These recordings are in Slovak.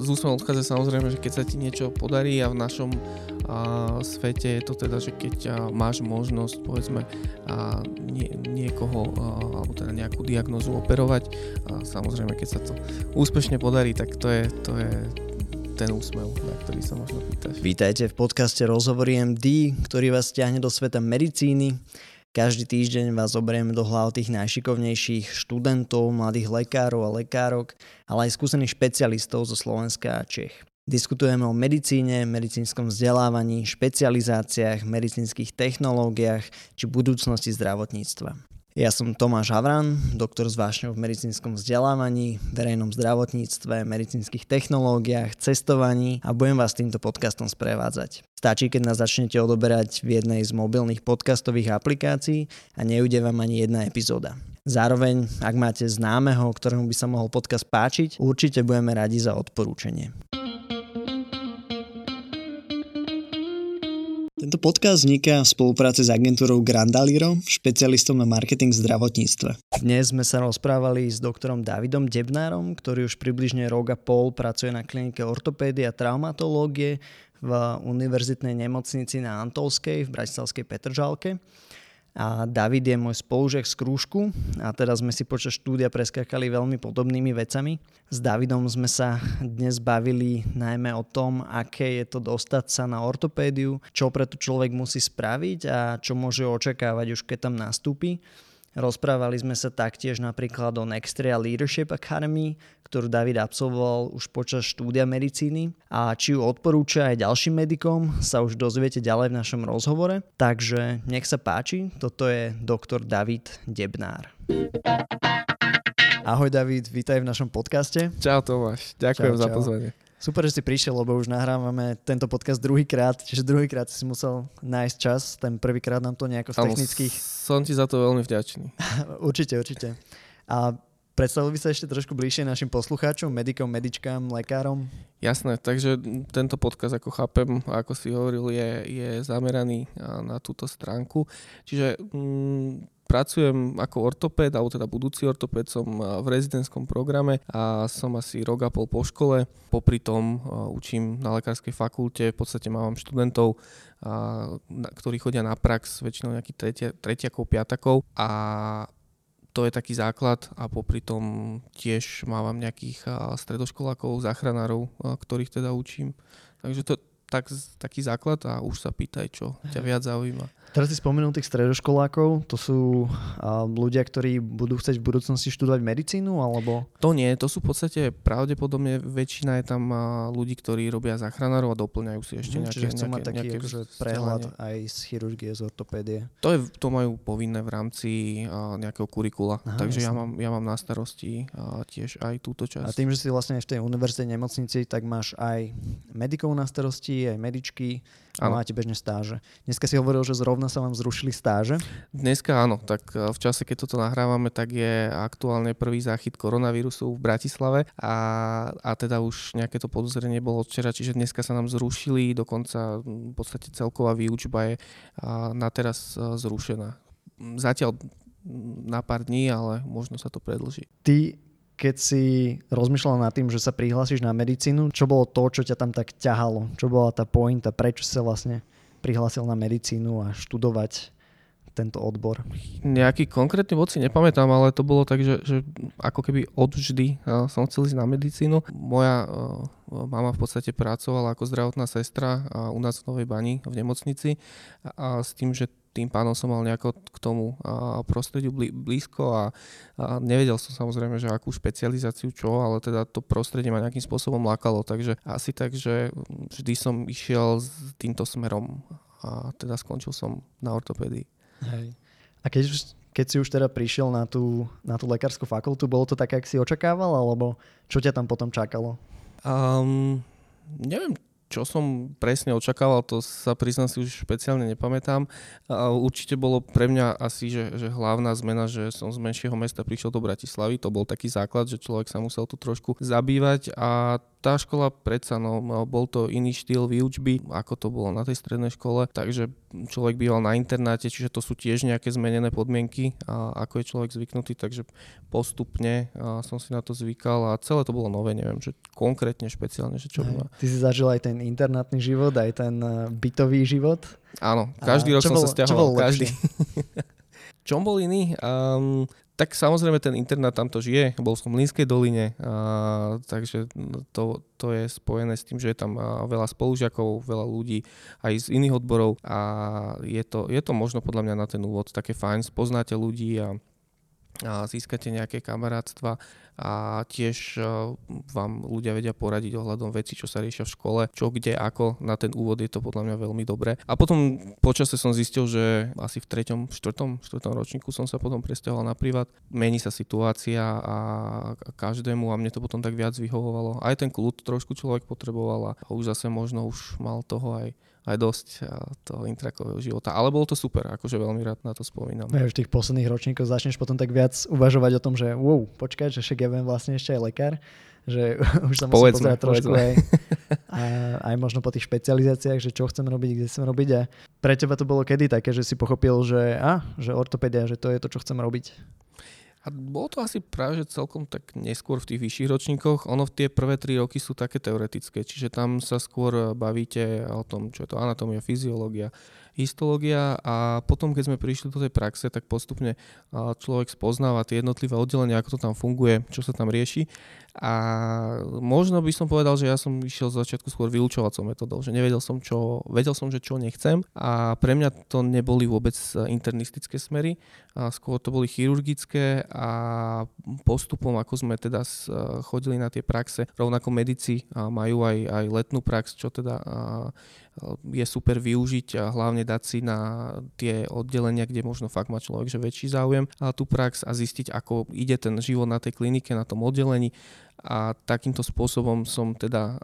z úsmevom odchádza samozrejme, že keď sa ti niečo podarí a v našom a, svete je to teda, že keď a, máš možnosť povedzme a, nie, niekoho a, alebo teda nejakú diagnozu operovať a samozrejme keď sa to úspešne podarí, tak to je, to je ten úsmev, na ktorý sa možno pýtaš. Vítajte v podcaste Rozhovory MD, ktorý vás stiahne do sveta medicíny. Každý týždeň vás zoberieme do hlav tých najšikovnejších študentov, mladých lekárov a lekárok, ale aj skúsených špecialistov zo Slovenska a Čech. Diskutujeme o medicíne, medicínskom vzdelávaní, špecializáciách, medicínskych technológiách či budúcnosti zdravotníctva. Ja som Tomáš Havran, doktor s vášňou v medicínskom vzdelávaní, verejnom zdravotníctve, medicínskych technológiách, cestovaní a budem vás týmto podcastom sprevádzať. Stačí, keď nás začnete odoberať v jednej z mobilných podcastových aplikácií a neujde vám ani jedna epizóda. Zároveň, ak máte známeho, ktorému by sa mohol podcast páčiť, určite budeme radi za odporúčanie. Tento podcast vzniká v spolupráci s agentúrou Grandaliro, špecialistom na marketing v zdravotníctve. Dnes sme sa rozprávali s doktorom Davidom Debnárom, ktorý už približne rok a pol pracuje na klinike ortopédie a traumatológie v univerzitnej nemocnici na Antolskej v Bratislavskej Petržalke a David je môj spolužiak z krúžku a teraz sme si počas štúdia preskakali veľmi podobnými vecami. S Davidom sme sa dnes bavili najmä o tom, aké je to dostať sa na ortopédiu, čo preto človek musí spraviť a čo môže očakávať už keď tam nastúpi. Rozprávali sme sa taktiež napríklad o Nextria Leadership Academy, ktorú David absolvoval už počas štúdia medicíny a či ju odporúča aj ďalším medikom, sa už dozviete ďalej v našom rozhovore. Takže nech sa páči, toto je doktor David Debnár. Ahoj David, vítaj v našom podcaste. Čau Tomáš, ďakujem čau, za pozvanie. Super, že si prišiel, lebo už nahrávame tento podcast druhýkrát, čiže druhýkrát si musel nájsť čas, ten prvýkrát nám to nejako z technických... Som ti za to veľmi vďačný. určite, určite. A predstavil by sa ešte trošku bližšie našim poslucháčom, medikom, medičkám, lekárom? Jasné, takže tento podcast, ako chápem, ako si hovoril, je, je zameraný na túto stránku. Čiže mm, pracujem ako ortopéd, alebo teda budúci ortopéd, som v rezidentskom programe a som asi rok a pol po škole. Popri tom učím na lekárskej fakulte, v podstate mám študentov, ktorí chodia na prax, väčšinou nejakých tretia, tretiakov, piatakov a to je taký základ a popri tom tiež mávam nejakých stredoškolákov, záchranárov, ktorých teda učím. Takže to, tak, taký základ a už sa pýtaj, čo ťa viac zaujíma. Teraz si spomenul tých stredoškolákov, to sú uh, ľudia, ktorí budú chcieť v budúcnosti študovať medicínu, alebo? To nie, to sú v podstate pravdepodobne väčšina je tam uh, ľudí, ktorí robia záchranárov a doplňajú si ešte hmm, nejaké Čiže chcú mať taký nejaké akože prehľad aj z chirurgie, z ortopédie. To, je, to majú povinné v rámci uh, nejakého kurikula, Aha, takže ja mám, ja mám na starosti uh, tiež aj túto časť. A tým, že si vlastne v tej univerzite nemocnici, tak máš aj medikov na starosti, aj medičky, a máte bežne stáže. Dneska si hovoril, že zrovna sa vám zrušili stáže. Dneska áno, tak e, v čase, keď toto nahrávame, tak je aktuálne prvý záchyt koronavírusu v Bratislave a, a teda už nejaké to podozrenie bolo od včera, čiže dneska sa nám zrušili, dokonca v podstate celková výučba je na teraz e, zrušená. Zatiaľ na pár dní, ale možno sa to predlží. Ty keď si rozmýšľal nad tým, že sa prihlásiš na medicínu, čo bolo to, čo ťa tam tak ťahalo? Čo bola tá pointa, prečo sa vlastne prihlásil na medicínu a študovať tento odbor? Nejaký konkrétny bod si nepamätám, ale to bolo tak, že, že ako keby odvždy som chcel ísť na medicínu. Moja uh, mama v podstate pracovala ako zdravotná sestra u nás v Novej Bani v nemocnici a s tým, že tým pánom som mal nejako k tomu prostrediu blízko a, a nevedel som samozrejme, že akú špecializáciu čo, ale teda to prostredie ma nejakým spôsobom lákalo, takže asi tak, že vždy som išiel s týmto smerom a teda skončil som na ortopédii. Hej. A keď, už, keď si už teda prišiel na tú, na tú lekárskú fakultu, bolo to tak, ak si očakával, alebo čo ťa tam potom čakalo? Um, neviem, čo som presne očakával, to sa priznám si už špeciálne nepamätám. A určite bolo pre mňa asi, že, že hlavná zmena, že som z menšieho mesta prišiel do Bratislavy, to bol taký základ, že človek sa musel tu trošku zabývať. A tá škola predsa, no, bol to iný štýl výučby, ako to bolo na tej strednej škole, takže človek býval na internáte, čiže to sú tiež nejaké zmenené podmienky, a ako je človek zvyknutý, takže postupne som si na to zvykal. A celé to bolo nové, neviem, že konkrétne, špeciálne, že čo by Ty si zažil aj ten internátny život, aj ten e, bytový život? Áno, každý a rok som bol, sa stiahoval, každý. Čo bol iný? Um, tak samozrejme ten internát tamto žije, bol som v Línskej doline, a, takže to, to je spojené s tým, že je tam veľa spolužiakov, veľa ľudí aj z iných odborov a je to, je to možno podľa mňa na ten úvod také fajn, spoznáte ľudí a a získate nejaké kamarátstva a tiež e, vám ľudia vedia poradiť ohľadom veci, čo sa riešia v škole, čo kde, ako. Na ten úvod je to podľa mňa veľmi dobré. A potom počase som zistil, že asi v treťom, štvrtom, štvrtom ročníku som sa potom presťahoval na privát. Mení sa situácia a každému a mne to potom tak viac vyhovovalo. Aj ten kľud trošku človek potreboval a už zase možno už mal toho aj aj dosť toho intrakového života. Ale bolo to super, akože veľmi rád na to spomínam. Ja, v tých posledných ročníkoch začneš potom tak viac uvažovať o tom, že wow, počkaj, že však ja viem vlastne ešte aj lekár, že už sa musím povedzme, pozerať trošku aj, a, aj možno po tých špecializáciách, že čo chcem robiť, kde chcem robiť a pre teba to bolo kedy také, že si pochopil, že, a, že ortopedia, že to je to, čo chcem robiť? A bolo to asi práve že celkom tak neskôr v tých vyšších ročníkoch. Ono v tie prvé tri roky sú také teoretické, čiže tam sa skôr bavíte o tom, čo je to anatómia, fyziológia, histológia a potom, keď sme prišli do tej praxe, tak postupne človek spoznáva tie jednotlivé oddelenia, ako to tam funguje, čo sa tam rieši. A možno by som povedal, že ja som išiel z začiatku skôr vylúčovacou metodou, že nevedel som, čo, vedel som, že čo nechcem. A pre mňa to neboli vôbec internistické smery, a skôr to boli chirurgické a postupom, ako sme teda chodili na tie praxe, rovnako medici majú aj, aj letnú prax, čo teda je super využiť a hlavne dať si na tie oddelenia, kde možno fakt má človek že väčší záujem a tú prax a zistiť, ako ide ten život na tej klinike, na tom oddelení a takýmto spôsobom som teda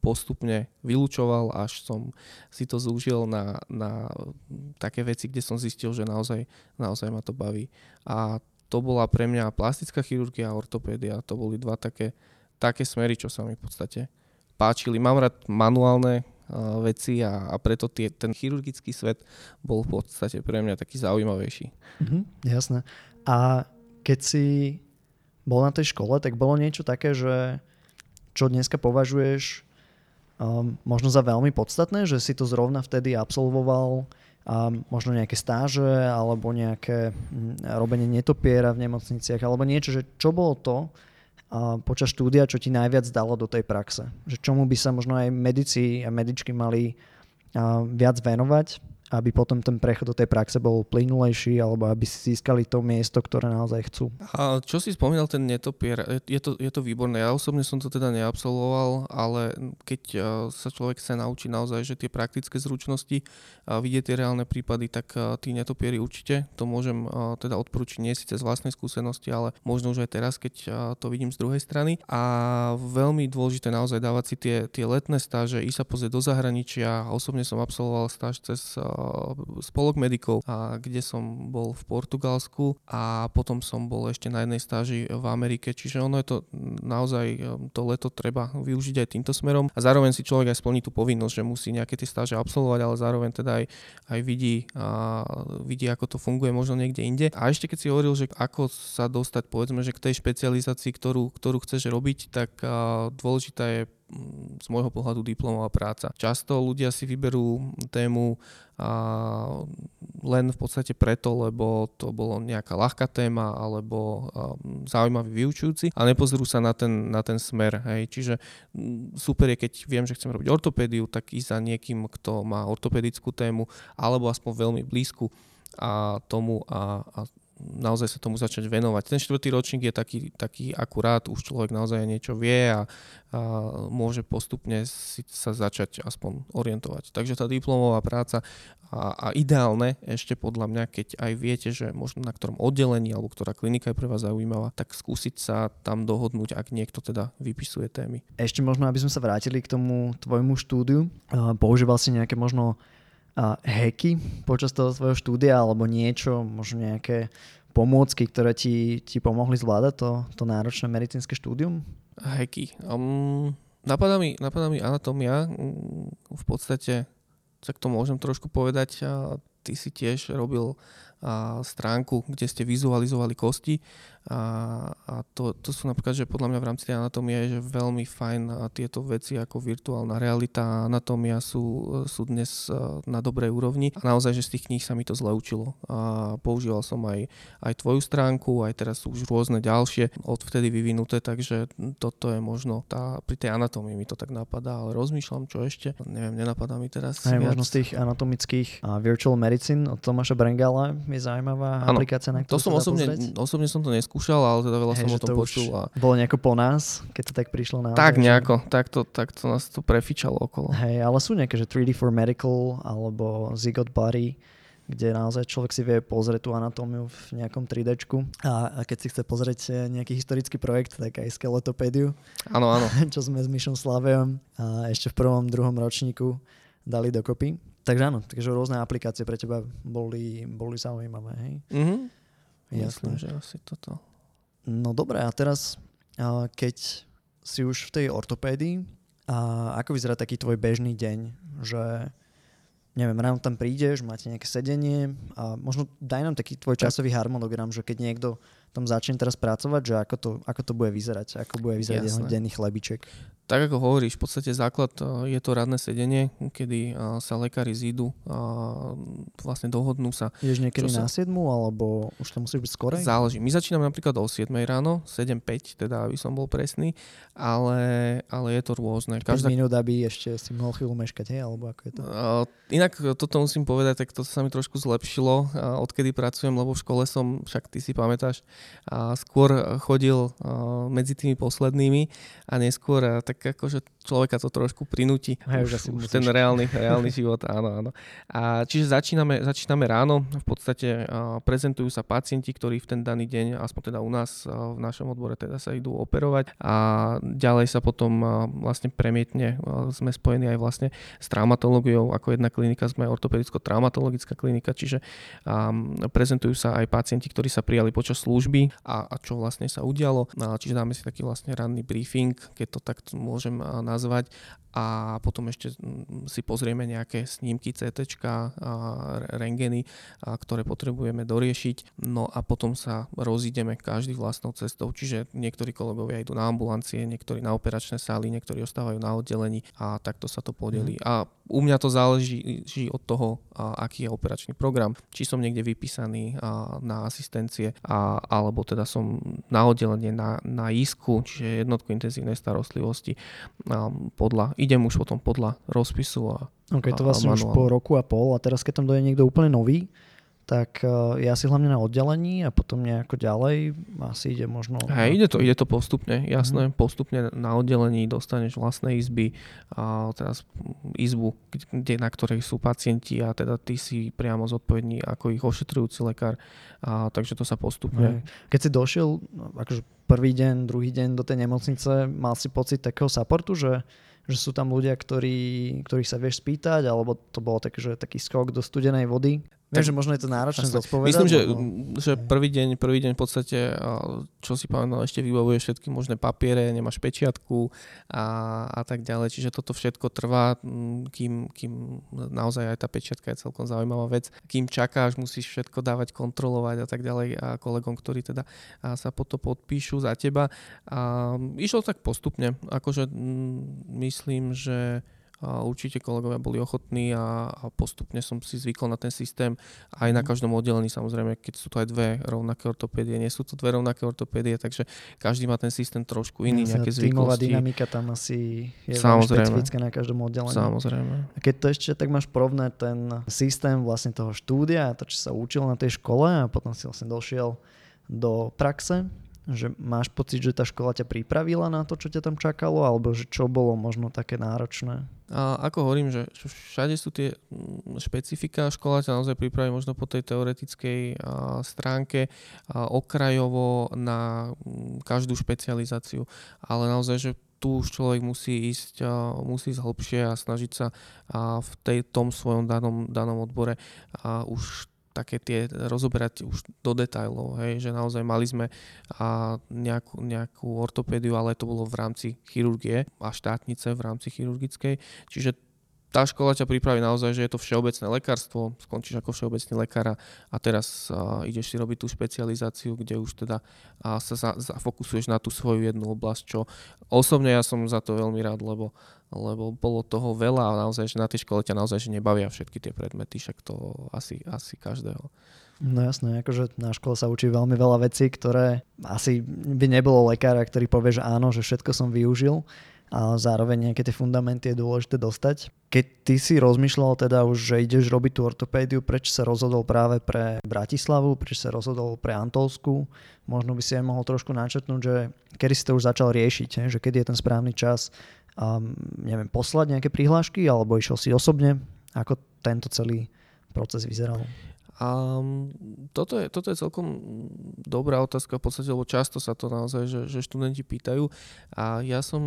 postupne vylúčoval, až som si to zúžil na, na také veci, kde som zistil, že naozaj, naozaj ma to baví. A to bola pre mňa plastická chirurgia a ortopédia. To boli dva také, také smery, čo sa mi v podstate páčili. Mám rád manuálne veci a, a preto tie, ten chirurgický svet bol v podstate pre mňa taký zaujímavejší. Mhm, jasné. A keď si bol na tej škole, tak bolo niečo také, že čo dneska považuješ um, možno za veľmi podstatné, že si to zrovna vtedy absolvoval a možno nejaké stáže alebo nejaké mm, robenie netopiera v nemocniciach alebo niečo, že čo bolo to, počas štúdia, čo ti najviac dalo do tej praxe. Že čomu by sa možno aj medici a medičky mali viac venovať aby potom ten prechod do tej praxe bol plynulejší alebo aby si získali to miesto, ktoré naozaj chcú. A čo si spomínal ten netopier, je to, je to výborné. Ja osobne som to teda neabsolvoval, ale keď sa človek chce naučiť naozaj, že tie praktické zručnosti a vidieť tie reálne prípady, tak tí netopiery určite, to môžem teda odporúčiť nie síce z vlastnej skúsenosti, ale možno už aj teraz, keď to vidím z druhej strany. A veľmi dôležité naozaj dávať si tie, tie letné stáže, ísť sa pozrieť do zahraničia. Osobne som absolvoval stáž cez spolok medikov, a kde som bol v Portugalsku a potom som bol ešte na jednej stáži v Amerike, čiže ono je to naozaj, e, to leto treba využiť aj týmto smerom a zároveň si človek aj splní tú povinnosť, že musí nejaké tie stáže absolvovať, ale zároveň teda aj, aj vidí, a vidí, ako to funguje možno niekde inde. A ešte keď si hovoril, že ako sa dostať povedzme, že k tej špecializácii, ktorú, ktorú chceš robiť, tak dôležitá je z môjho pohľadu diplomová práca. Často ľudia si vyberú tému a len v podstate preto, lebo to bolo nejaká ľahká téma alebo zaujímavý vyučujúci a nepozrú sa na ten, na ten smer. Hej. Čiže super je, keď viem, že chcem robiť ortopédiu, tak ísť za niekým, kto má ortopedickú tému alebo aspoň veľmi blízku a tomu a, a naozaj sa tomu začať venovať. Ten štvrtý ročník je taký, taký akurát, už človek naozaj niečo vie a, a môže postupne si sa začať aspoň orientovať. Takže tá diplomová práca a, a ideálne ešte podľa mňa, keď aj viete, že možno na ktorom oddelení alebo ktorá klinika je pre vás zaujímavá, tak skúsiť sa tam dohodnúť, ak niekto teda vypisuje témy. Ešte možno, aby sme sa vrátili k tomu tvojmu štúdiu, používal si nejaké možno hacky počas toho svojho štúdia alebo niečo, možno nejaké pomôcky, ktoré ti, ti pomohli zvládať to, to náročné medicínske štúdium? Hacky. Um, napadá, mi, napadá mi anatómia. Um, v podstate tak to môžem trošku povedať, ty si tiež robil stránku, kde ste vizualizovali kosti a, a to, to sú napríklad, že podľa mňa v rámci tej anatómie je že veľmi fajn tieto veci ako virtuálna realita a anatómia sú, sú dnes na dobrej úrovni a naozaj, že z tých kníh sa mi to zle učilo. A používal som aj, aj tvoju stránku, aj teraz sú už rôzne ďalšie odvtedy vyvinuté, takže toto je možno tá, pri tej anatómii mi to tak napadá, ale rozmýšľam, čo ešte, neviem, nenapadá mi teraz. Aj možno z tých anatomických uh, virtual medicine od Tomáša Brengala je zaujímavá ano, aplikácia, na to som osobne, osobne som to neskúšal, ale teda veľa hey, som o tom to počul. A... Bolo nejako po nás, keď to tak prišlo na... Tak nejako, tak to, tak to nás to prefičalo okolo. Hej, ale sú nejaké, že 3D for Medical alebo Zygot Body, kde naozaj človek si vie pozrieť tú anatómiu v nejakom 3D. A, a keď si chce pozrieť nejaký historický projekt, tak aj skeletopédiu. Áno, áno. Čo sme s Myšom Slavejom a ešte v prvom, druhom ročníku dali dokopy. Takže áno, takže rôzne aplikácie pre teba boli, boli zaujímavé, hej? Mm-hmm. Jasné. Že asi toto. No dobré, a teraz keď si už v tej ortopédii, a ako vyzerá taký tvoj bežný deň, že neviem, ráno tam prídeš, máte nejaké sedenie a možno daj nám taký tvoj časový harmonogram, že keď niekto tam začne teraz pracovať, že ako to, ako to bude vyzerať, ako bude vyzerať jeho denný chlebiček. Tak ako hovoríš, v podstate základ e, je to radné sedenie, kedy e, sa lekári zídu a vlastne dohodnú sa. Ješ niekedy sa... na 7 alebo už to musí byť skorej? Záleží. My začíname napríklad o 7 ráno, 7.5, teda aby som bol presný, ale, ale je to rôzne. Každá... minút, aby ešte si mohol chvíľu meškať, hej? Alebo ako je to? Uh, inak toto musím povedať, tak to sa mi trošku zlepšilo, odkedy pracujem, lebo v škole som, však ty si pamätáš, skôr chodil medzi tými poslednými a neskôr uh, tak akože človeka to trošku prinúti. Hej, už, už, už ten reálny, reálny život, áno, áno. A čiže začíname, začíname ráno, v podstate uh, prezentujú sa pacienti, ktorí v ten daný deň, aspoň teda u nás uh, v našom odbore teda sa idú operovať a ďalej sa potom uh, vlastne premietne, uh, sme spojení aj vlastne s traumatológiou, ako jedna klinika sme ortopedicko-traumatologická klinika, čiže um, prezentujú sa aj pacienti, ktorí sa prijali počas služby a, a čo vlastne sa udialo. Uh, čiže dáme si taký vlastne ranný briefing, keď to tak môžem nazvať a potom ešte mm, si pozrieme nejaké snímky CT, rengeny, ktoré potrebujeme doriešiť. No a potom sa rozídeme každý vlastnou cestou, čiže niektorí kolegovia idú na ambulancie, niektorí na operačné sály, niektorí ostávajú na oddelení a takto sa to podelí. Mm. A u mňa to záleží od toho, aký je operačný program, či som niekde vypísaný na asistencie, alebo teda som na oddelenie na, na ISKU, čiže jednotku intenzívnej starostlivosti podľa idem už potom podľa rozpisu a Ok, to vlastne už po roku a pol a teraz keď tam dojde niekto úplne nový, tak uh, ja si hlavne na oddelení a potom nejako ďalej asi ide možno... Hej, ide to, ide to postupne, jasné, mm. postupne na oddelení dostaneš vlastné izby a teraz izbu, kde, na ktorej sú pacienti a teda ty si priamo zodpovedný ako ich ošetrujúci lekár, a, takže to sa postupne... Hej. Keď si došiel, akože prvý deň, druhý deň do tej nemocnice, mal si pocit takého supportu, že že sú tam ľudia, ktorí, ktorých sa vieš spýtať, alebo to bolo tak, že taký skok do studenej vody? Viem, že možno je to náročné zodpovedať. Myslím, že, lebo... že prvý deň, prvý deň v podstate, čo si pamätal, ešte vybavuje všetky možné papiere, nemáš pečiatku a, a tak ďalej. Čiže toto všetko trvá, kým, kým naozaj aj tá pečiatka je celkom zaujímavá vec. Kým čakáš, musíš všetko dávať, kontrolovať a tak ďalej a kolegom, ktorí teda sa po to podpíšu za teba. A išlo tak postupne. Akože myslím, že a určite kolegovia boli ochotní a, a postupne som si zvykol na ten systém aj na mhm. každom oddelení samozrejme, keď sú to aj dve rovnaké ortopédie, nie sú to dve rovnaké ortopédie, takže každý má ten systém trošku iný, ja, nejaké zvyklosti. dynamika tam asi je samozrejme. špecifická na každom oddelení. Samozrejme. A keď to ešte tak máš porovné ten systém vlastne toho štúdia, to, čo sa učil na tej škole a potom si vlastne došiel do praxe, že máš pocit, že tá škola ťa pripravila na to, čo ťa tam čakalo, alebo že čo bolo možno také náročné? A ako hovorím, že všade sú tie mm, špecifika, škola ťa naozaj pripraví možno po tej teoretickej stránke okrajovo na mm, každú špecializáciu, ale naozaj, že tu už človek musí ísť, musí ísť hlbšie a snažiť sa v tej, tom svojom danom, danom odbore už také tie rozoberať už do detajlov, hej, že naozaj mali sme a nejakú, nejakú ortopédiu, ale to bolo v rámci chirurgie a štátnice v rámci chirurgickej, čiže tá škola ťa pripraví naozaj, že je to všeobecné lekárstvo, skončíš ako všeobecný lekár a teraz uh, ideš si robiť tú špecializáciu, kde už teda uh, sa za, zafokusuješ na tú svoju jednu oblasť, čo osobne ja som za to veľmi rád, lebo, lebo bolo toho veľa a naozaj, že na tej škole ťa naozaj že nebavia všetky tie predmety, však to asi, asi každého. No jasné, akože na škole sa učí veľmi veľa vecí, ktoré asi by nebolo lekára, ktorý povie, že áno, že všetko som využil a zároveň nejaké tie fundamenty je dôležité dostať. Keď ty si rozmýšľal teda už, že ideš robiť tú ortopédiu, prečo sa rozhodol práve pre Bratislavu, prečo sa rozhodol pre Antolsku, možno by si aj mohol trošku načetnúť, že kedy si to už začal riešiť, že kedy je ten správny čas, um, neviem, poslať nejaké prihlášky, alebo išiel si osobne, ako tento celý proces vyzeral? A toto je, toto je celkom dobrá otázka v podstate, lebo často sa to naozaj, že, že študenti pýtajú. A ja som,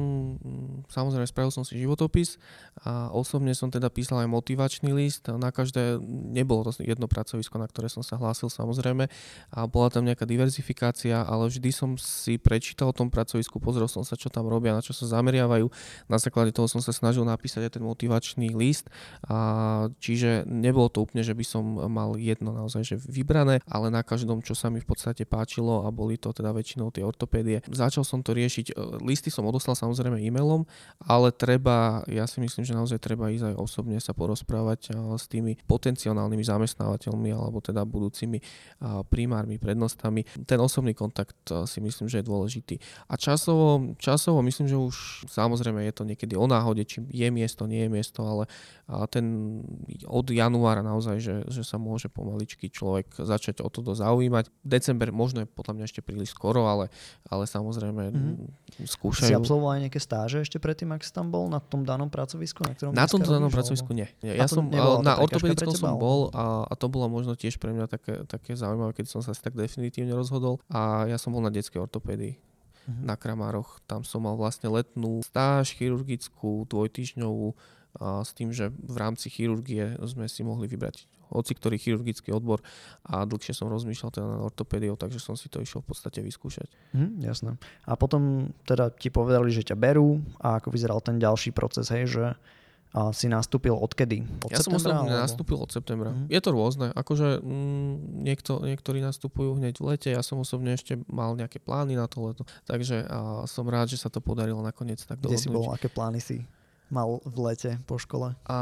samozrejme, spravil som si životopis a osobne som teda písal aj motivačný list. Na každé, nebolo to jedno pracovisko, na ktoré som sa hlásil samozrejme a bola tam nejaká diverzifikácia, ale vždy som si prečítal o tom pracovisku, pozrel som sa, čo tam robia, na čo sa zameriavajú. Na základe toho som sa snažil napísať aj ten motivačný list. A čiže nebolo to úplne, že by som mal jedno jedno naozaj že vybrané, ale na každom, čo sa mi v podstate páčilo a boli to teda väčšinou tie ortopédie. Začal som to riešiť, e, listy som odoslal samozrejme e-mailom, ale treba, ja si myslím, že naozaj treba ísť aj osobne sa porozprávať e, s tými potenciálnymi zamestnávateľmi alebo teda budúcimi e, primármi, prednostami. Ten osobný kontakt si myslím, že je dôležitý. A časovo, časovo myslím, že už samozrejme je to niekedy o náhode, či je miesto, nie je miesto, ale ten od januára naozaj, že, že sa môže pomôcť pomaličky človek začať o toto zaujímať. December možno je podľa mňa ešte príliš skoro, ale, ale samozrejme mm-hmm. skúšajú. Si absolvoval aj nejaké stáže ešte predtým, ak si tam bol na tom danom pracovisku? Na, ktorom na tomto danom pracovisku nie. Ja som, na ortopedickom som bol a, a to bolo možno tiež pre mňa také, také zaujímavé, keď som sa tak definitívne rozhodol. A ja som bol na detskej ortopédii mm-hmm. na Kramároch. Tam som mal vlastne letnú stáž chirurgickú, dvojtyžňovú, a s tým, že v rámci chirurgie sme si mohli vybrať hoci ktorý chirurgický odbor a dlhšie som rozmýšľal teda na ortopédiou, takže som si to išiel v podstate vyskúšať. Mm, jasné. A potom teda ti povedali, že ťa berú a ako vyzeral ten ďalší proces, hej, že a si nastúpil odkedy? Od ja som osobne alebo... nastúpil od septembra. Mm. Je to rôzne. Akože mm, niekto, niektorí nastupujú hneď v lete, ja som osobne ešte mal nejaké plány na to leto. Takže a som rád, že sa to podarilo nakoniec tak Kde si bol, aké plány si mal v lete po škole? A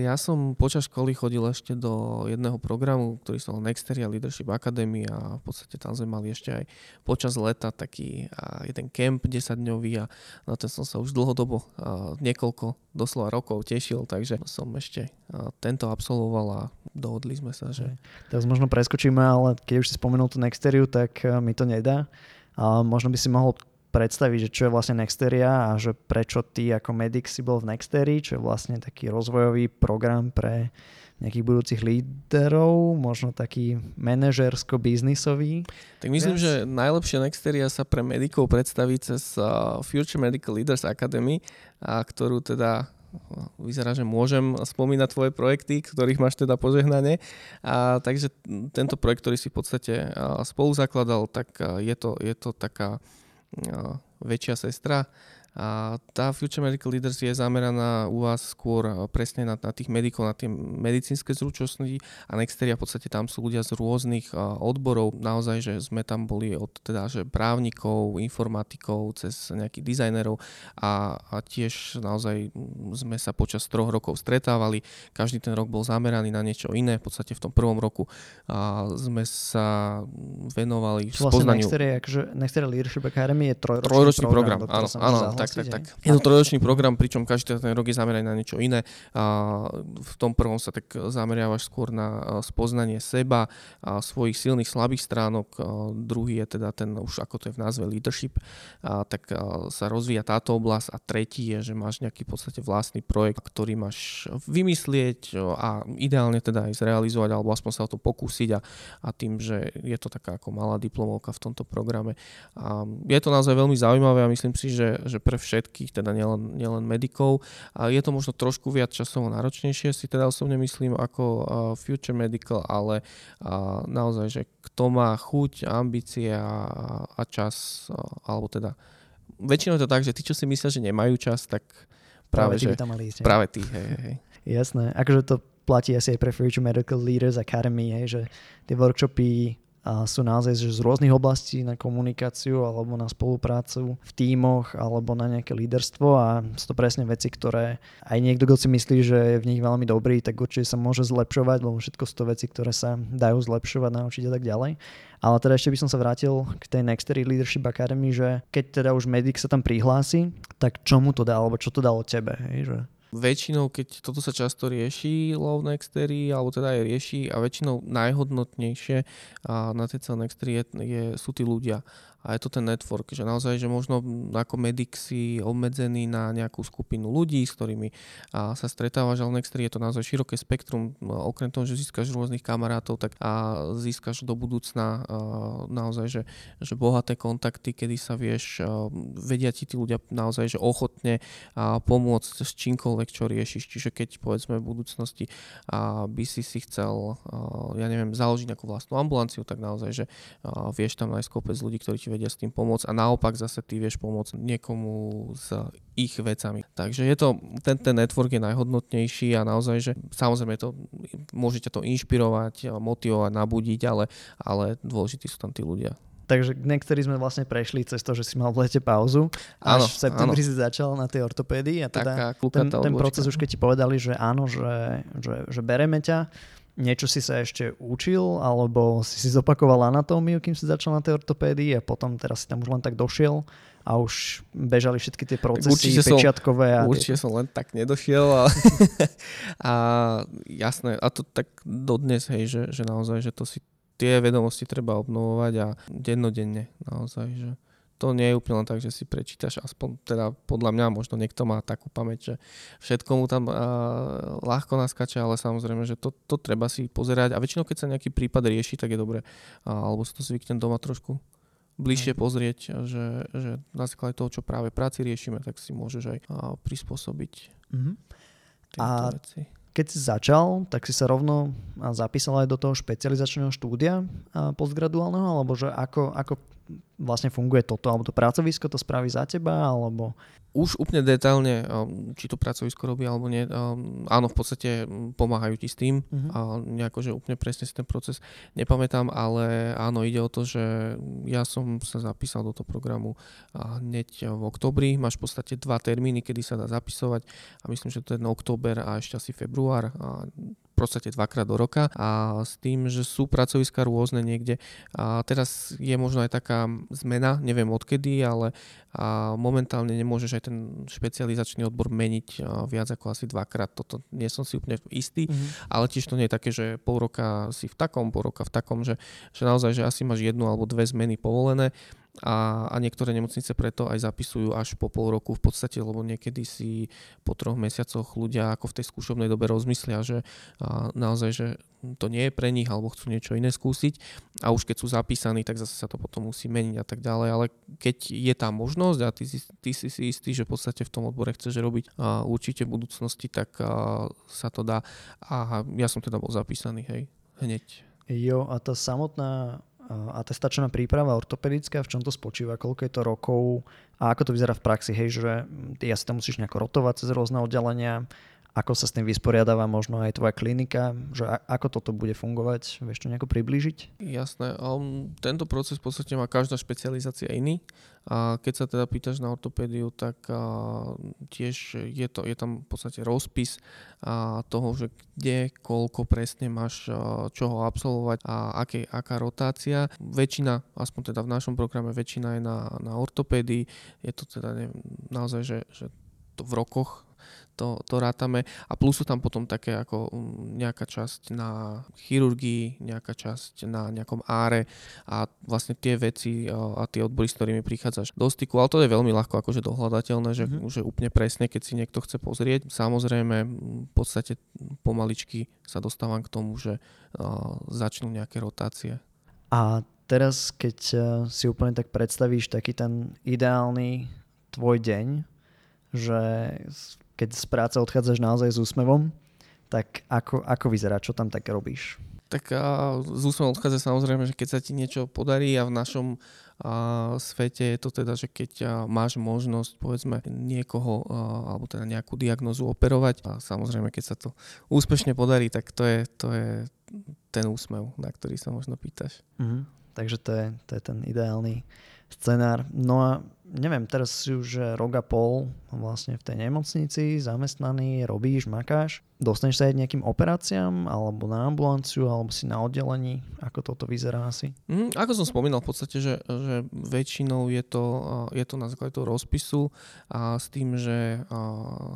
ja som počas školy chodil ešte do jedného programu, ktorý sa volal Nexteria Leadership Academy a v podstate tam sme mali ešte aj počas leta taký jeden kemp 10-dňový a na ten som sa už dlhodobo niekoľko doslova rokov tešil, takže som ešte tento absolvoval a dohodli sme sa, že... Teraz možno preskočíme, ale keď už si spomenul tú Nexteriu, tak mi to nedá. A možno by si mohol predstaviť, že čo je vlastne Nexteria a že prečo ty ako medic si bol v Nexterii, čo je vlastne taký rozvojový program pre nejakých budúcich líderov, možno taký manažersko-biznisový. Tak myslím, yes. že najlepšie Nexteria sa pre medikov predstaví cez uh, Future Medical Leaders Academy, a ktorú teda uh, vyzerá, že môžem spomínať tvoje projekty, ktorých máš teda požehnanie. A, takže tento projekt, ktorý si v podstate uh, spolu zakladal, tak je, to, je to taká väčšia sestra a tá Future Medical Leaders je zameraná u vás skôr presne na, na tých medikov, na tie medicínske zručnosti a Nexteria v podstate tam sú ľudia z rôznych odborov. Naozaj, že sme tam boli od teda, že právnikov, informatikov, cez nejakých dizajnerov a, a tiež naozaj sme sa počas troch rokov stretávali. Každý ten rok bol zameraný na niečo iné. V podstate v tom prvom roku a sme sa venovali Čo vlastne spoznaniu... Nexteria, akože Nexteria Leadership Academy je trojročný, trojročný program. program áno, áno, tak, tak, tak. Je to trojročný program, pričom každý ten rok je zameraný na niečo iné. A v tom prvom sa tak zameriavaš skôr na spoznanie seba, a svojich silných, slabých stránok. A druhý je teda ten, už ako to je v názve leadership, a tak sa rozvíja táto oblasť. A tretí je, že máš nejaký v podstate vlastný projekt, ktorý máš vymyslieť a ideálne teda aj zrealizovať, alebo aspoň sa o to pokúsiť a, a tým, že je to taká ako malá diplomovka v tomto programe. A je to naozaj veľmi zaujímavé a myslím si, že, že pre všetkých, teda nielen, nielen medikov. A je to možno trošku viac časovo náročnejšie, si teda osobne myslím, ako Future Medical, ale naozaj, že kto má chuť, ambície a, a čas, alebo teda väčšinou je to tak, že tí, čo si myslia, že nemajú čas, tak práve, práve by tam mali ísť. Práve tí, hej, hej. Jasné, akože to platí asi aj pre Future Medical Leaders Academy, hej, že tie workshopy a sú naozaj že z rôznych oblastí na komunikáciu alebo na spoluprácu v tímoch alebo na nejaké líderstvo a sú to presne veci, ktoré aj niekto, kto si myslí, že je v nich veľmi dobrý, tak určite sa môže zlepšovať, lebo všetko sú to veci, ktoré sa dajú zlepšovať, naučiť a tak ďalej. Ale teda ešte by som sa vrátil k tej Nextery Leadership Academy, že keď teda už medic sa tam prihlási, tak čomu to dá, alebo čo to dalo tebe? Hej, že väčšinou, keď toto sa často rieši love nextery, alebo teda aj rieši a väčšinou najhodnotnejšie na tej celé nextery je, je, sú tí ľudia a je to ten network, že naozaj, že možno ako medic si obmedzený na nejakú skupinu ľudí, s ktorými a sa stretávaš, ale Nextry je to naozaj široké spektrum, no, okrem toho, že získaš rôznych kamarátov, tak a získaš do budúcna naozaj, že, že bohaté kontakty, kedy sa vieš, vedia ti tí ľudia naozaj, že ochotne pomôcť s čímkoľvek, čo riešiš. Čiže keď povedzme v budúcnosti by si si chcel, ja neviem, založiť nejakú vlastnú ambulanciu, tak naozaj, že vieš tam nájsť kopec ľudí, ktorí ti vedia s tým pomôcť a naopak zase ty vieš pomôcť niekomu s ich vecami. Takže je to, ten, ten network je najhodnotnejší a naozaj, že samozrejme to, môžete to inšpirovať, motivovať, nabudiť, ale, ale dôležití sú tam tí ľudia. Takže niektorí sme vlastne prešli cez to, že si mal v lete pauzu. Až áno, v septembri áno. si začal na tej ortopédii a teda ten, ten proces už keď ti povedali, že áno, že, že, že bereme ťa, niečo si sa ešte učil, alebo si si zopakoval anatómiu, kým si začal na tej ortopédii a potom teraz si tam už len tak došiel a už bežali všetky tie procesy určite pečiatkové. Som, a určite som len tak nedošiel. A, a jasné, a to tak dodnes, hej, že, že naozaj, že to si tie vedomosti treba obnovovať a dennodenne naozaj, že to nie je úplne len tak, že si prečítaš, aspoň teda podľa mňa možno niekto má takú pamäť, že všetko mu tam uh, ľahko naskače, ale samozrejme, že to, to treba si pozerať a väčšinou keď sa nejaký prípad rieši, tak je dobre, uh, alebo si to zvyknem doma trošku bližšie pozrieť, že, že na základe toho, čo práve práci riešime, tak si môžeš aj uh, prispôsobiť mm-hmm. a veci. Keď si začal, tak si sa rovno zapísal aj do toho špecializačného štúdia postgraduálneho, alebo že ako, ako vlastne funguje toto, alebo to pracovisko to spraví za teba, alebo... Už úplne detailne, um, či to pracovisko robí alebo nie, um, áno, v podstate pomáhajú ti s tým, uh-huh. a nejako, že úplne presne si ten proces nepamätám, ale áno, ide o to, že ja som sa zapísal do toho programu hneď v oktobri, máš v podstate dva termíny, kedy sa dá zapisovať a myslím, že to je ten október a ešte asi február. A podstate dvakrát do roka a s tým, že sú pracoviska rôzne niekde. A teraz je možno aj taká zmena, neviem odkedy, ale a momentálne nemôžeš aj ten špecializačný odbor meniť viac ako asi dvakrát. Toto nie som si úplne istý, mm-hmm. ale tiež to nie je také, že pol roka si v takom, pol roka v takom, že, že naozaj, že asi máš jednu alebo dve zmeny povolené a, a niektoré nemocnice preto aj zapisujú až po pol roku v podstate, lebo niekedy si po troch mesiacoch ľudia ako v tej skúšobnej dobe rozmyslia, že a, naozaj, že to nie je pre nich alebo chcú niečo iné skúsiť. A už keď sú zapísaní, tak zase sa to potom musí meniť a tak ďalej, ale keď je tá možnosť a ty, ty si si istý, že v podstate v tom odbore chceš robiť a určite v budúcnosti, tak a, sa to dá. A ja som teda bol zapísaný, hej, hneď. Jo, a tá samotná atestačná príprava ortopedická, v čom to spočíva, koľko je to rokov a ako to vyzerá v praxi, hej, že ja si tam musíš nejako rotovať cez rôzne oddelenia, ako sa s tým vysporiadáva možno aj tvoja klinika, že ako toto bude fungovať, vieš to nejako priblížiť? Jasné, um, tento proces v podstate má každá špecializácia iný a keď sa teda pýtaš na ortopédiu, tak uh, tiež je, to, je tam v podstate rozpis uh, toho, že kde, koľko presne máš uh, čoho absolvovať a aké, aká rotácia. Väčšina, aspoň teda v našom programe, väčšina je na, na ortopédii. Je to teda neviem, naozaj, že, že to v rokoch to, to rátame a plus sú tam potom také ako mm, nejaká časť na chirurgii, nejaká časť na nejakom áre a vlastne tie veci a tie odbory, s ktorými prichádzaš do styku, ale to je veľmi ľahko akože dohľadateľné, že mm-hmm. že úplne presne, keď si niekto chce pozrieť. Samozrejme, v podstate pomaličky sa dostávam k tomu, že uh, začnú nejaké rotácie. A teraz, keď si úplne tak predstavíš taký ten ideálny tvoj deň, že keď z práce odchádzaš naozaj s úsmevom, tak ako, ako vyzerá, čo tam tak robíš? Tak a, z úsmevom odchádza samozrejme, že keď sa ti niečo podarí a v našom a svete je to teda, že keď a, máš možnosť povedzme niekoho a, alebo teda nejakú diagnozu operovať a samozrejme keď sa to úspešne podarí, tak to je, to je ten úsmev, na ktorý sa možno pýtaš. Mm-hmm. Takže to je, to je ten ideálny scenár. No a neviem, teraz si už rok a pol vlastne v tej nemocnici, zamestnaný, robíš, makáš. Dostaneš sa aj nejakým operáciám, alebo na ambulanciu, alebo si na oddelení? Ako toto vyzerá asi? Mm, ako som spomínal v podstate, že, že väčšinou je to, je to na základe toho rozpisu a s tým, že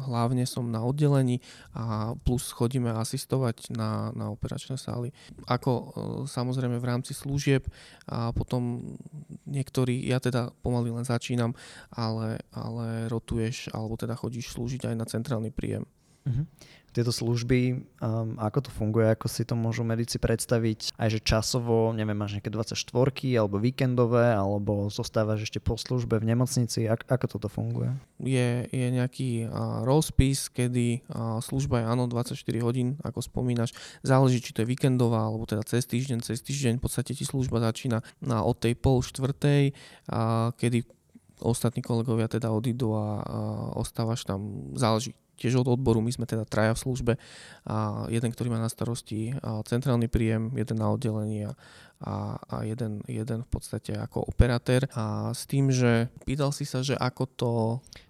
hlavne som na oddelení a plus chodíme asistovať na, na operačné sály. Ako samozrejme v rámci služieb a potom niektorí, ja teda pomaly len začínam, spomínam, ale, ale rotuješ alebo teda chodíš slúžiť aj na centrálny príjem. Uh-huh. Tieto služby, um, ako to funguje, ako si to môžu medici predstaviť, aj že časovo, neviem, máš nejaké 24 alebo víkendové, alebo zostávaš ešte po službe v nemocnici, ak, ako toto funguje? Je, je nejaký uh, rozpis, kedy uh, služba je áno 24 hodín, ako spomínaš, záleží, či to je víkendová, alebo teda cez týždeň, cez týždeň, v podstate ti služba začína na od tej pol štvrtej, uh, kedy ostatní kolegovia teda odídu a, a ostávaš tam, záleží tiež od odboru, my sme teda traja v službe a jeden, ktorý má na starosti centrálny príjem, jeden na oddelení a, a, jeden, jeden v podstate ako operatér a s tým, že pýtal si sa, že ako to...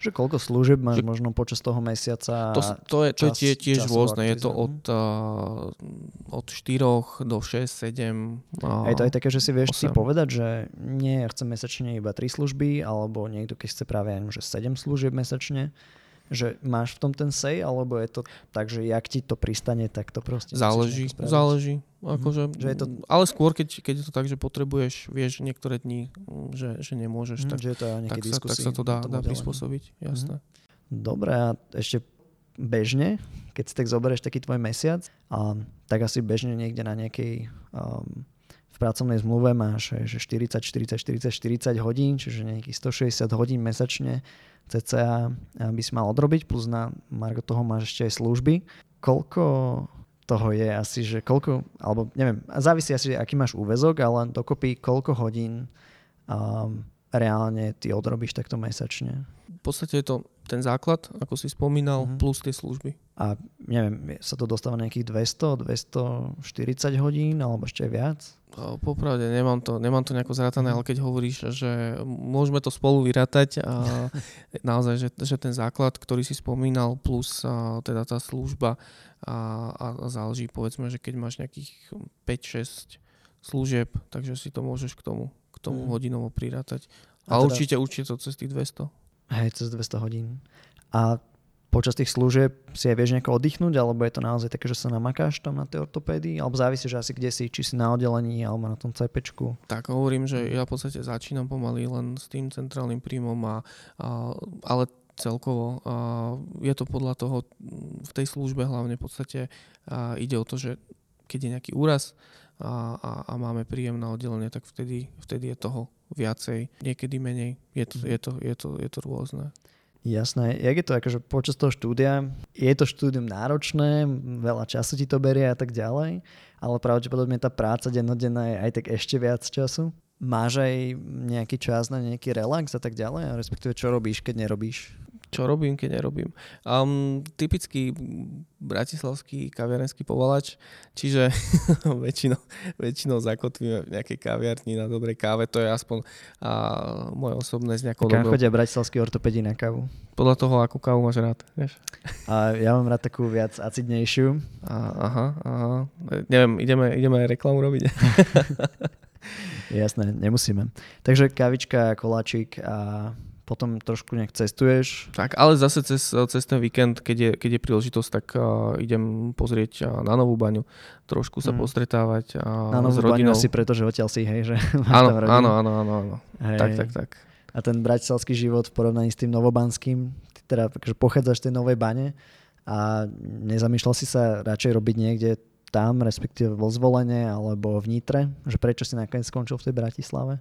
Že koľko služieb máš že, možno počas toho mesiaca? To, to je, to čas, je tiež rôzne, je to od, uh, od 4 do 6, 7. Uh, je to aj také, že si vieš 8. si povedať, že nie, ja chcem mesačne iba 3 služby, alebo niekto, keď chce práve, že 7 služieb mesačne že máš v tom ten sej, alebo je to tak, že jak ti to pristane, tak to proste Záleží, záleží. Akože, mm, že je to... Ale skôr, keď, keď je to tak, že potrebuješ, vieš, niektoré dni, mm, že, že nemôžeš, mm, tak, že je to tak, sa, tak sa to dá, dá prispôsobiť, jasné. Mm. Dobre, a ešte bežne, keď si tak zoberieš taký tvoj mesiac, a, tak asi bežne niekde na nejakej um, v pracovnej zmluve máš že 40, 40, 40, 40 hodín, čiže nejakých 160 hodín mesačne cca by si mal odrobiť, plus na Margo toho máš ešte aj služby. Koľko toho je asi, že koľko, alebo neviem, závisí asi, aký máš úvezok, ale dokopy koľko hodín um, reálne ty odrobíš takto mesačne? V podstate je to ten základ, ako si spomínal, mm-hmm. plus tie služby. A neviem, sa to dostáva nejakých 200, 240 hodín alebo ešte viac? Popravde, nemám to, nemám to nejako zrátané, ale keď hovoríš, že môžeme to spolu vyrátať a naozaj, že, že ten základ, ktorý si spomínal, plus a, teda tá služba a, a záleží, povedzme, že keď máš nejakých 5-6 služieb, takže si to môžeš k tomu, k tomu mm. hodinovo prirátať. A, a teda, určite, určite to cez tých 200. Hej, cez 200 hodín. A počas tých služieb si aj vieš nejako oddychnúť, alebo je to naozaj také, že sa namakáš tam na tej ortopédii, alebo závisí, že asi kde si, či si na oddelení, alebo na tom CPčku. Tak hovorím, že ja v podstate začínam pomaly len s tým centrálnym príjmom, a, a, ale celkovo a je to podľa toho, v tej službe hlavne v podstate a ide o to, že keď je nejaký úraz a, a, a máme príjem na oddelenie, tak vtedy, vtedy je toho viacej, niekedy menej. Je to, je to, je to, je to rôzne. Jasné. Jak je to akože počas toho štúdia? Je to štúdium náročné, veľa času ti to berie a tak ďalej, ale pravdepodobne tá práca dennodenná je aj tak ešte viac času. Máš aj nejaký čas na nejaký relax a tak ďalej? A respektíve čo robíš, keď nerobíš? Čo robím, keď nerobím. Um, typický bratislavský kaviarenský povalač, čiže väčšinou, väčšinou zakotvíme v nejakej kaviarni na dobrej káve, to je aspoň uh, moje osobné z nejakou dobrou... chodia bratislavskí ortopedi na kávu? Podľa toho, akú kávu máš rád, vieš? A ja mám rád takú viac acidnejšiu. A, aha, aha. Neviem, ideme, ideme reklamu robiť? Jasné, nemusíme. Takže kavička, koláčik a potom trošku nejak cestuješ. Tak, ale zase cez, cez ten víkend, keď je, keď je príležitosť, tak uh, idem pozrieť uh, na novú baňu, trošku sa mm. postretávať uh, Na novú s rodinou. baňu asi preto, že odtiaľ si, hej, že áno, áno, áno, áno, áno. Hej. Tak, tak, tak. A ten bratislavský život v porovnaní s tým novobanským, ty teda akože pochádzaš z tej novej bane a nezamýšľal si sa radšej robiť niekde tam, respektíve vo zvolenie alebo v Nitre, že prečo si nakoniec skončil v tej Bratislave?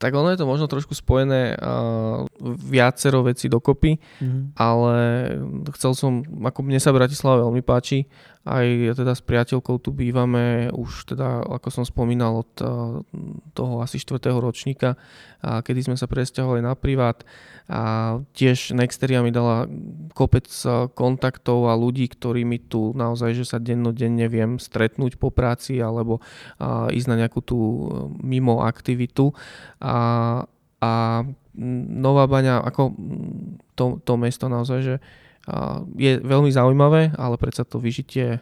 Tak ono je to možno trošku spojené uh, viacero veci dokopy, mm-hmm. ale chcel som, ako mne sa Bratislava veľmi páči, aj teda s priateľkou tu bývame už teda, ako som spomínal, od uh, toho asi 4. ročníka, kedy sme sa presťahovali na privát a tiež Nexteria mi dala kopec kontaktov a ľudí, ktorí mi tu naozaj, že sa dennodenne viem stretnúť po práci alebo uh, ísť na nejakú tú mimo aktivitu. A, a Nová Baňa, ako to, to mesto naozaj, že je veľmi zaujímavé, ale predsa to vyžitie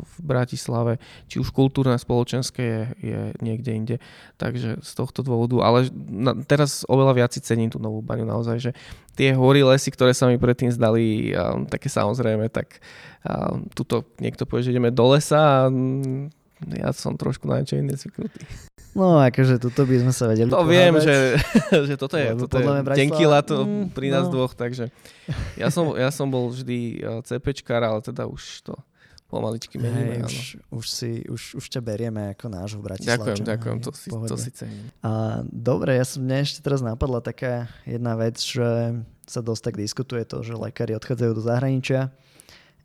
v Bratislave, či už kultúrne, spoločenské je, je niekde inde. Takže z tohto dôvodu, ale na, teraz oveľa viac si cením tú Novú Baňu naozaj, že tie hory, lesy, ktoré sa mi predtým zdali také samozrejme, tak tuto niekto povie, že ideme do lesa a ja som trošku na niečo iné zvyknutý. No, akože tuto by sme sa vedeli To viem, že, že toto je, toto je tenký lato mm, pri nás no. dvoch, takže ja som, ja som bol vždy eh, CPčkár, ale teda už to pomaličky meníme. Hey, už, už, si, už, už ťa berieme ako nášho v Bratislave. Ďakujem, ďakujem, to si, to si cením. A, dobre, ja som, mne ešte teraz napadla taká jedna vec, že sa dosť tak diskutuje to, že lekári odchádzajú do zahraničia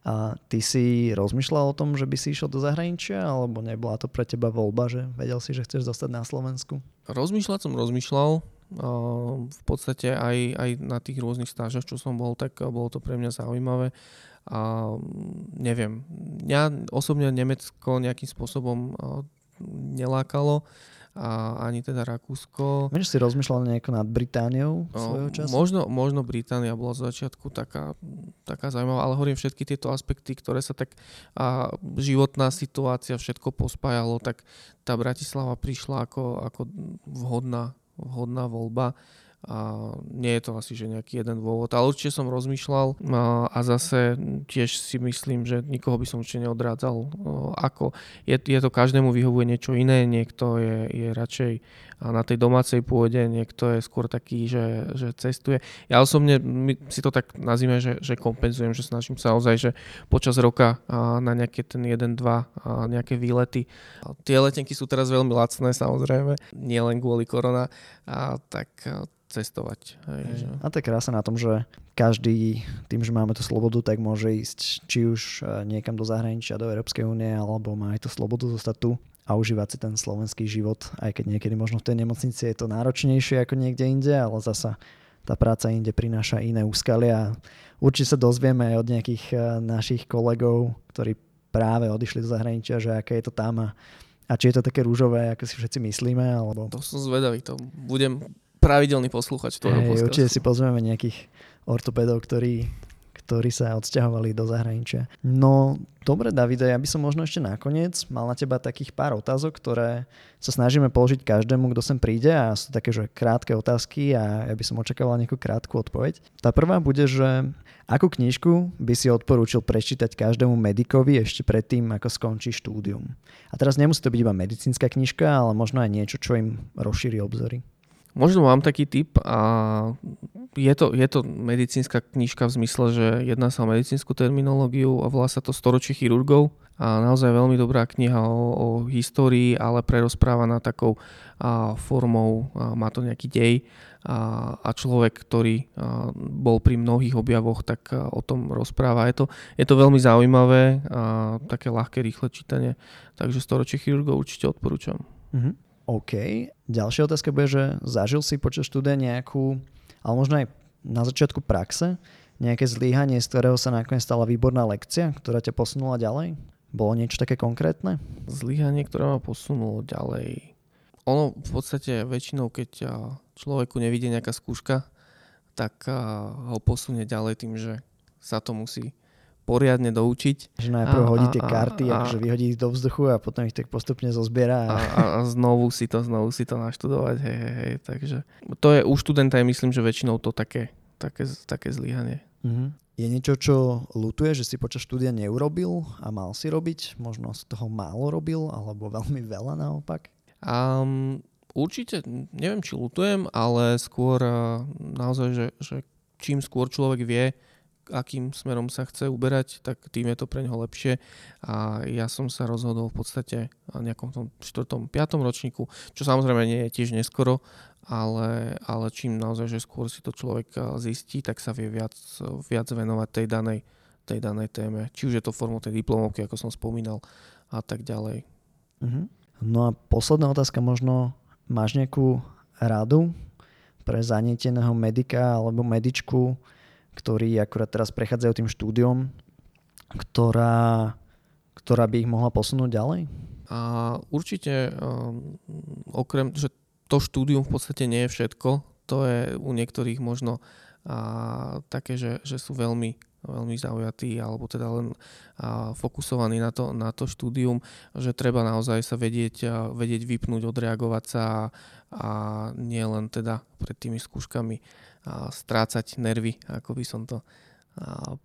a ty si rozmýšľal o tom, že by si išiel do zahraničia, alebo nebola to pre teba voľba, že vedel si, že chceš zostať na Slovensku? Rozmýšľať som rozmýšľal. V podstate aj, aj na tých rôznych stážach, čo som bol, tak bolo to pre mňa zaujímavé. A neviem, mňa osobne Nemecko nejakým spôsobom nelákalo a ani teda Rakúsko. Vieš, si rozmýšľal nejako nad Britániou svojho času? Možno, možno Británia bola z začiatku taká, taká zaujímavá, ale hovorím všetky tieto aspekty, ktoré sa tak a životná situácia, všetko pospájalo, tak tá Bratislava prišla ako, ako vhodná, vhodná voľba a nie je to asi že nejaký jeden dôvod, ale určite som rozmýšľal a, zase tiež si myslím, že nikoho by som určite neodrádzal. Ako je, je to každému vyhovuje niečo iné, niekto je, je radšej na tej domácej pôde, niekto je skôr taký, že, že cestuje. Ja osobne my si to tak nazývame, že, že kompenzujem, že snažím sa ozaj, že počas roka na nejaké ten jeden, dva nejaké výlety. Tie letenky sú teraz veľmi lacné samozrejme, nie len kvôli korona, a tak cestovať. Hej, že... A to je krása na tom, že každý tým, že máme tú slobodu, tak môže ísť či už e, niekam do zahraničia, do Európskej únie, alebo má aj tú slobodu zostať tu a užívať si ten slovenský život, aj keď niekedy možno v tej nemocnici je to náročnejšie ako niekde inde, ale zasa tá práca inde prináša iné úskalia. Určite sa dozvieme aj od nejakých e, našich kolegov, ktorí práve odišli do zahraničia, že aké je to tam a, a či je to také rúžové, ako si všetci myslíme, alebo... To som zvedavý, to budem pravidelný posluchač toho hey, podcastu. Určite si pozrieme nejakých ortopedov, ktorí, ktorí sa odsťahovali do zahraničia. No, dobre, Davide, ja by som možno ešte nakoniec mal na teba takých pár otázok, ktoré sa snažíme položiť každému, kto sem príde a sú také, že krátke otázky a ja by som očakával nejakú krátku odpoveď. Tá prvá bude, že akú knižku by si odporúčil prečítať každému medikovi ešte predtým, ako skončí štúdium? A teraz nemusí to byť iba medicínska knižka, ale možno aj niečo, čo im rozšíri obzory. Možno mám taký typ a je to, je to medicínska knižka v zmysle, že jedná sa o medicínsku terminológiu a volá sa to Storočie chirurgov a naozaj veľmi dobrá kniha o, o histórii, ale prerozprávaná takou a, formou, a, má to nejaký dej a, a človek, ktorý a, bol pri mnohých objavoch, tak o tom rozpráva. Je to, je to veľmi zaujímavé a také ľahké, rýchle čítanie, takže Storočie chirurgov určite odporúčam. Mm-hmm. OK. Ďalšia otázka bude, že zažil si počas štúdia nejakú, ale možno aj na začiatku praxe, nejaké zlíhanie, z ktorého sa nakoniec stala výborná lekcia, ktorá ťa posunula ďalej? Bolo niečo také konkrétne? Zlíhanie, ktoré ma posunulo ďalej. Ono v podstate väčšinou, keď človeku nevidie nejaká skúška, tak ho posunie ďalej tým, že sa to musí poriadne doučiť. Že najprv a, hodí tie karty, a, akože vyhodí ich do vzduchu a potom ich tak postupne zozbiera. A, a, a znovu si to, znovu si to naštudovať, hej, hej, hej. Takže to je u študenta je myslím, že väčšinou to také, také, také zlyhanie. Mm-hmm. Je niečo, čo lutuje, že si počas štúdia neurobil a mal si robiť? Možno z toho málo robil, alebo veľmi veľa naopak? Um, určite, neviem, či lutujem, ale skôr uh, naozaj, že, že čím skôr človek vie, akým smerom sa chce uberať, tak tým je to pre neho lepšie. A ja som sa rozhodol v podstate v nejakom tom 4. 5. ročníku, čo samozrejme nie je tiež neskoro, ale, ale čím naozaj, že skôr si to človek zistí, tak sa vie viac, viac venovať tej danej, tej danej téme. Či už je to formou tej diplomovky, ako som spomínal, a tak ďalej. Uh-huh. No a posledná otázka možno, máš nejakú radu pre zanieteného medika alebo medičku, ktorí akurát teraz prechádzajú tým štúdiom, ktorá, ktorá by ich mohla posunúť ďalej? A určite, um, okrem, že to štúdium v podstate nie je všetko, to je u niektorých možno a, také, že, že sú veľmi veľmi zaujatí alebo teda len a, fokusovaní na to, na to štúdium, že treba naozaj sa vedieť, a, vedieť vypnúť, odreagovať sa a, a nie len teda pred tými skúškami strácať nervy, ako by som to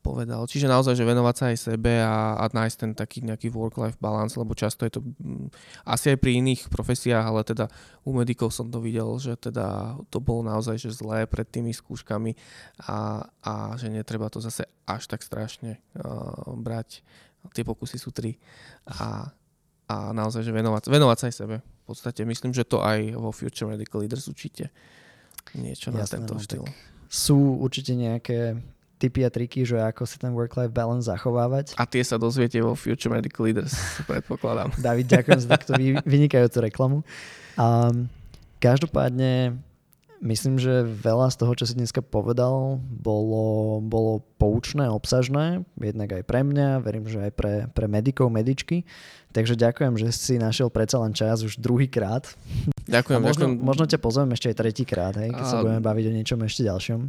povedal. Čiže naozaj, že venovať sa aj sebe a, a nájsť ten taký nejaký work-life balance, lebo často je to m, asi aj pri iných profesiách, ale teda u medikov som to videl, že teda to bolo naozaj že zlé pred tými skúškami a, a že netreba to zase až tak strašne uh, brať. Tie pokusy sú tri a, a naozaj, že venovať, venovať sa aj sebe. V podstate myslím, že to aj vo Future Medical Leaders určite niečo Jasné, na tento no, štýl. Sú určite nejaké tipy a triky, že ako si ten work-life balance zachovávať. A tie sa dozviete vo Future Medical Leaders, predpokladám. David, ďakujem za takto vynikajúcu reklamu. Um, každopádne myslím, že veľa z toho, čo si dneska povedal, bolo, bolo poučné, obsažné, jednak aj pre mňa, verím, že aj pre, pre medikov, medičky. Takže ďakujem, že si našiel predsa len čas už druhýkrát. Ďakujem, možno, ďakujem. možno ťa pozvem ešte aj tretíkrát, hej, keď a... sa budeme baviť o niečom ešte ďalšom.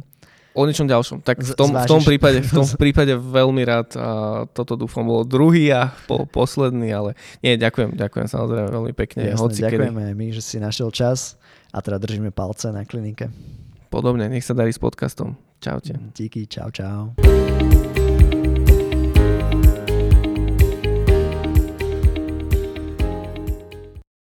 O niečom ďalšom. Tak v tom, v tom, prípade, v tom prípade veľmi rád a toto dúfam bolo druhý a po, posledný, ale nie, ďakujem, ďakujem samozrejme veľmi pekne. Jasne, Hoci ďakujeme kedy. my, že si našiel čas a teda držíme palce na klinike. Podobne, nech sa darí s podcastom. Čaute. Díky, čau, čau.